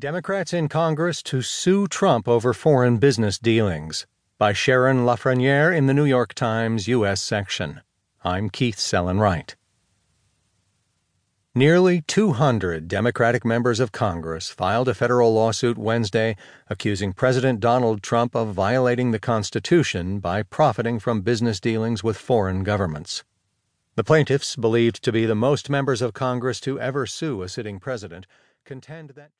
Democrats in Congress to sue Trump over foreign business dealings by Sharon LaFraniere in the New York Times U.S. section. I'm Keith Sellon-Wright. Nearly 200 Democratic members of Congress filed a federal lawsuit Wednesday accusing President Donald Trump of violating the Constitution by profiting from business dealings with foreign governments. The plaintiffs, believed to be the most members of Congress to ever sue a sitting president, contend that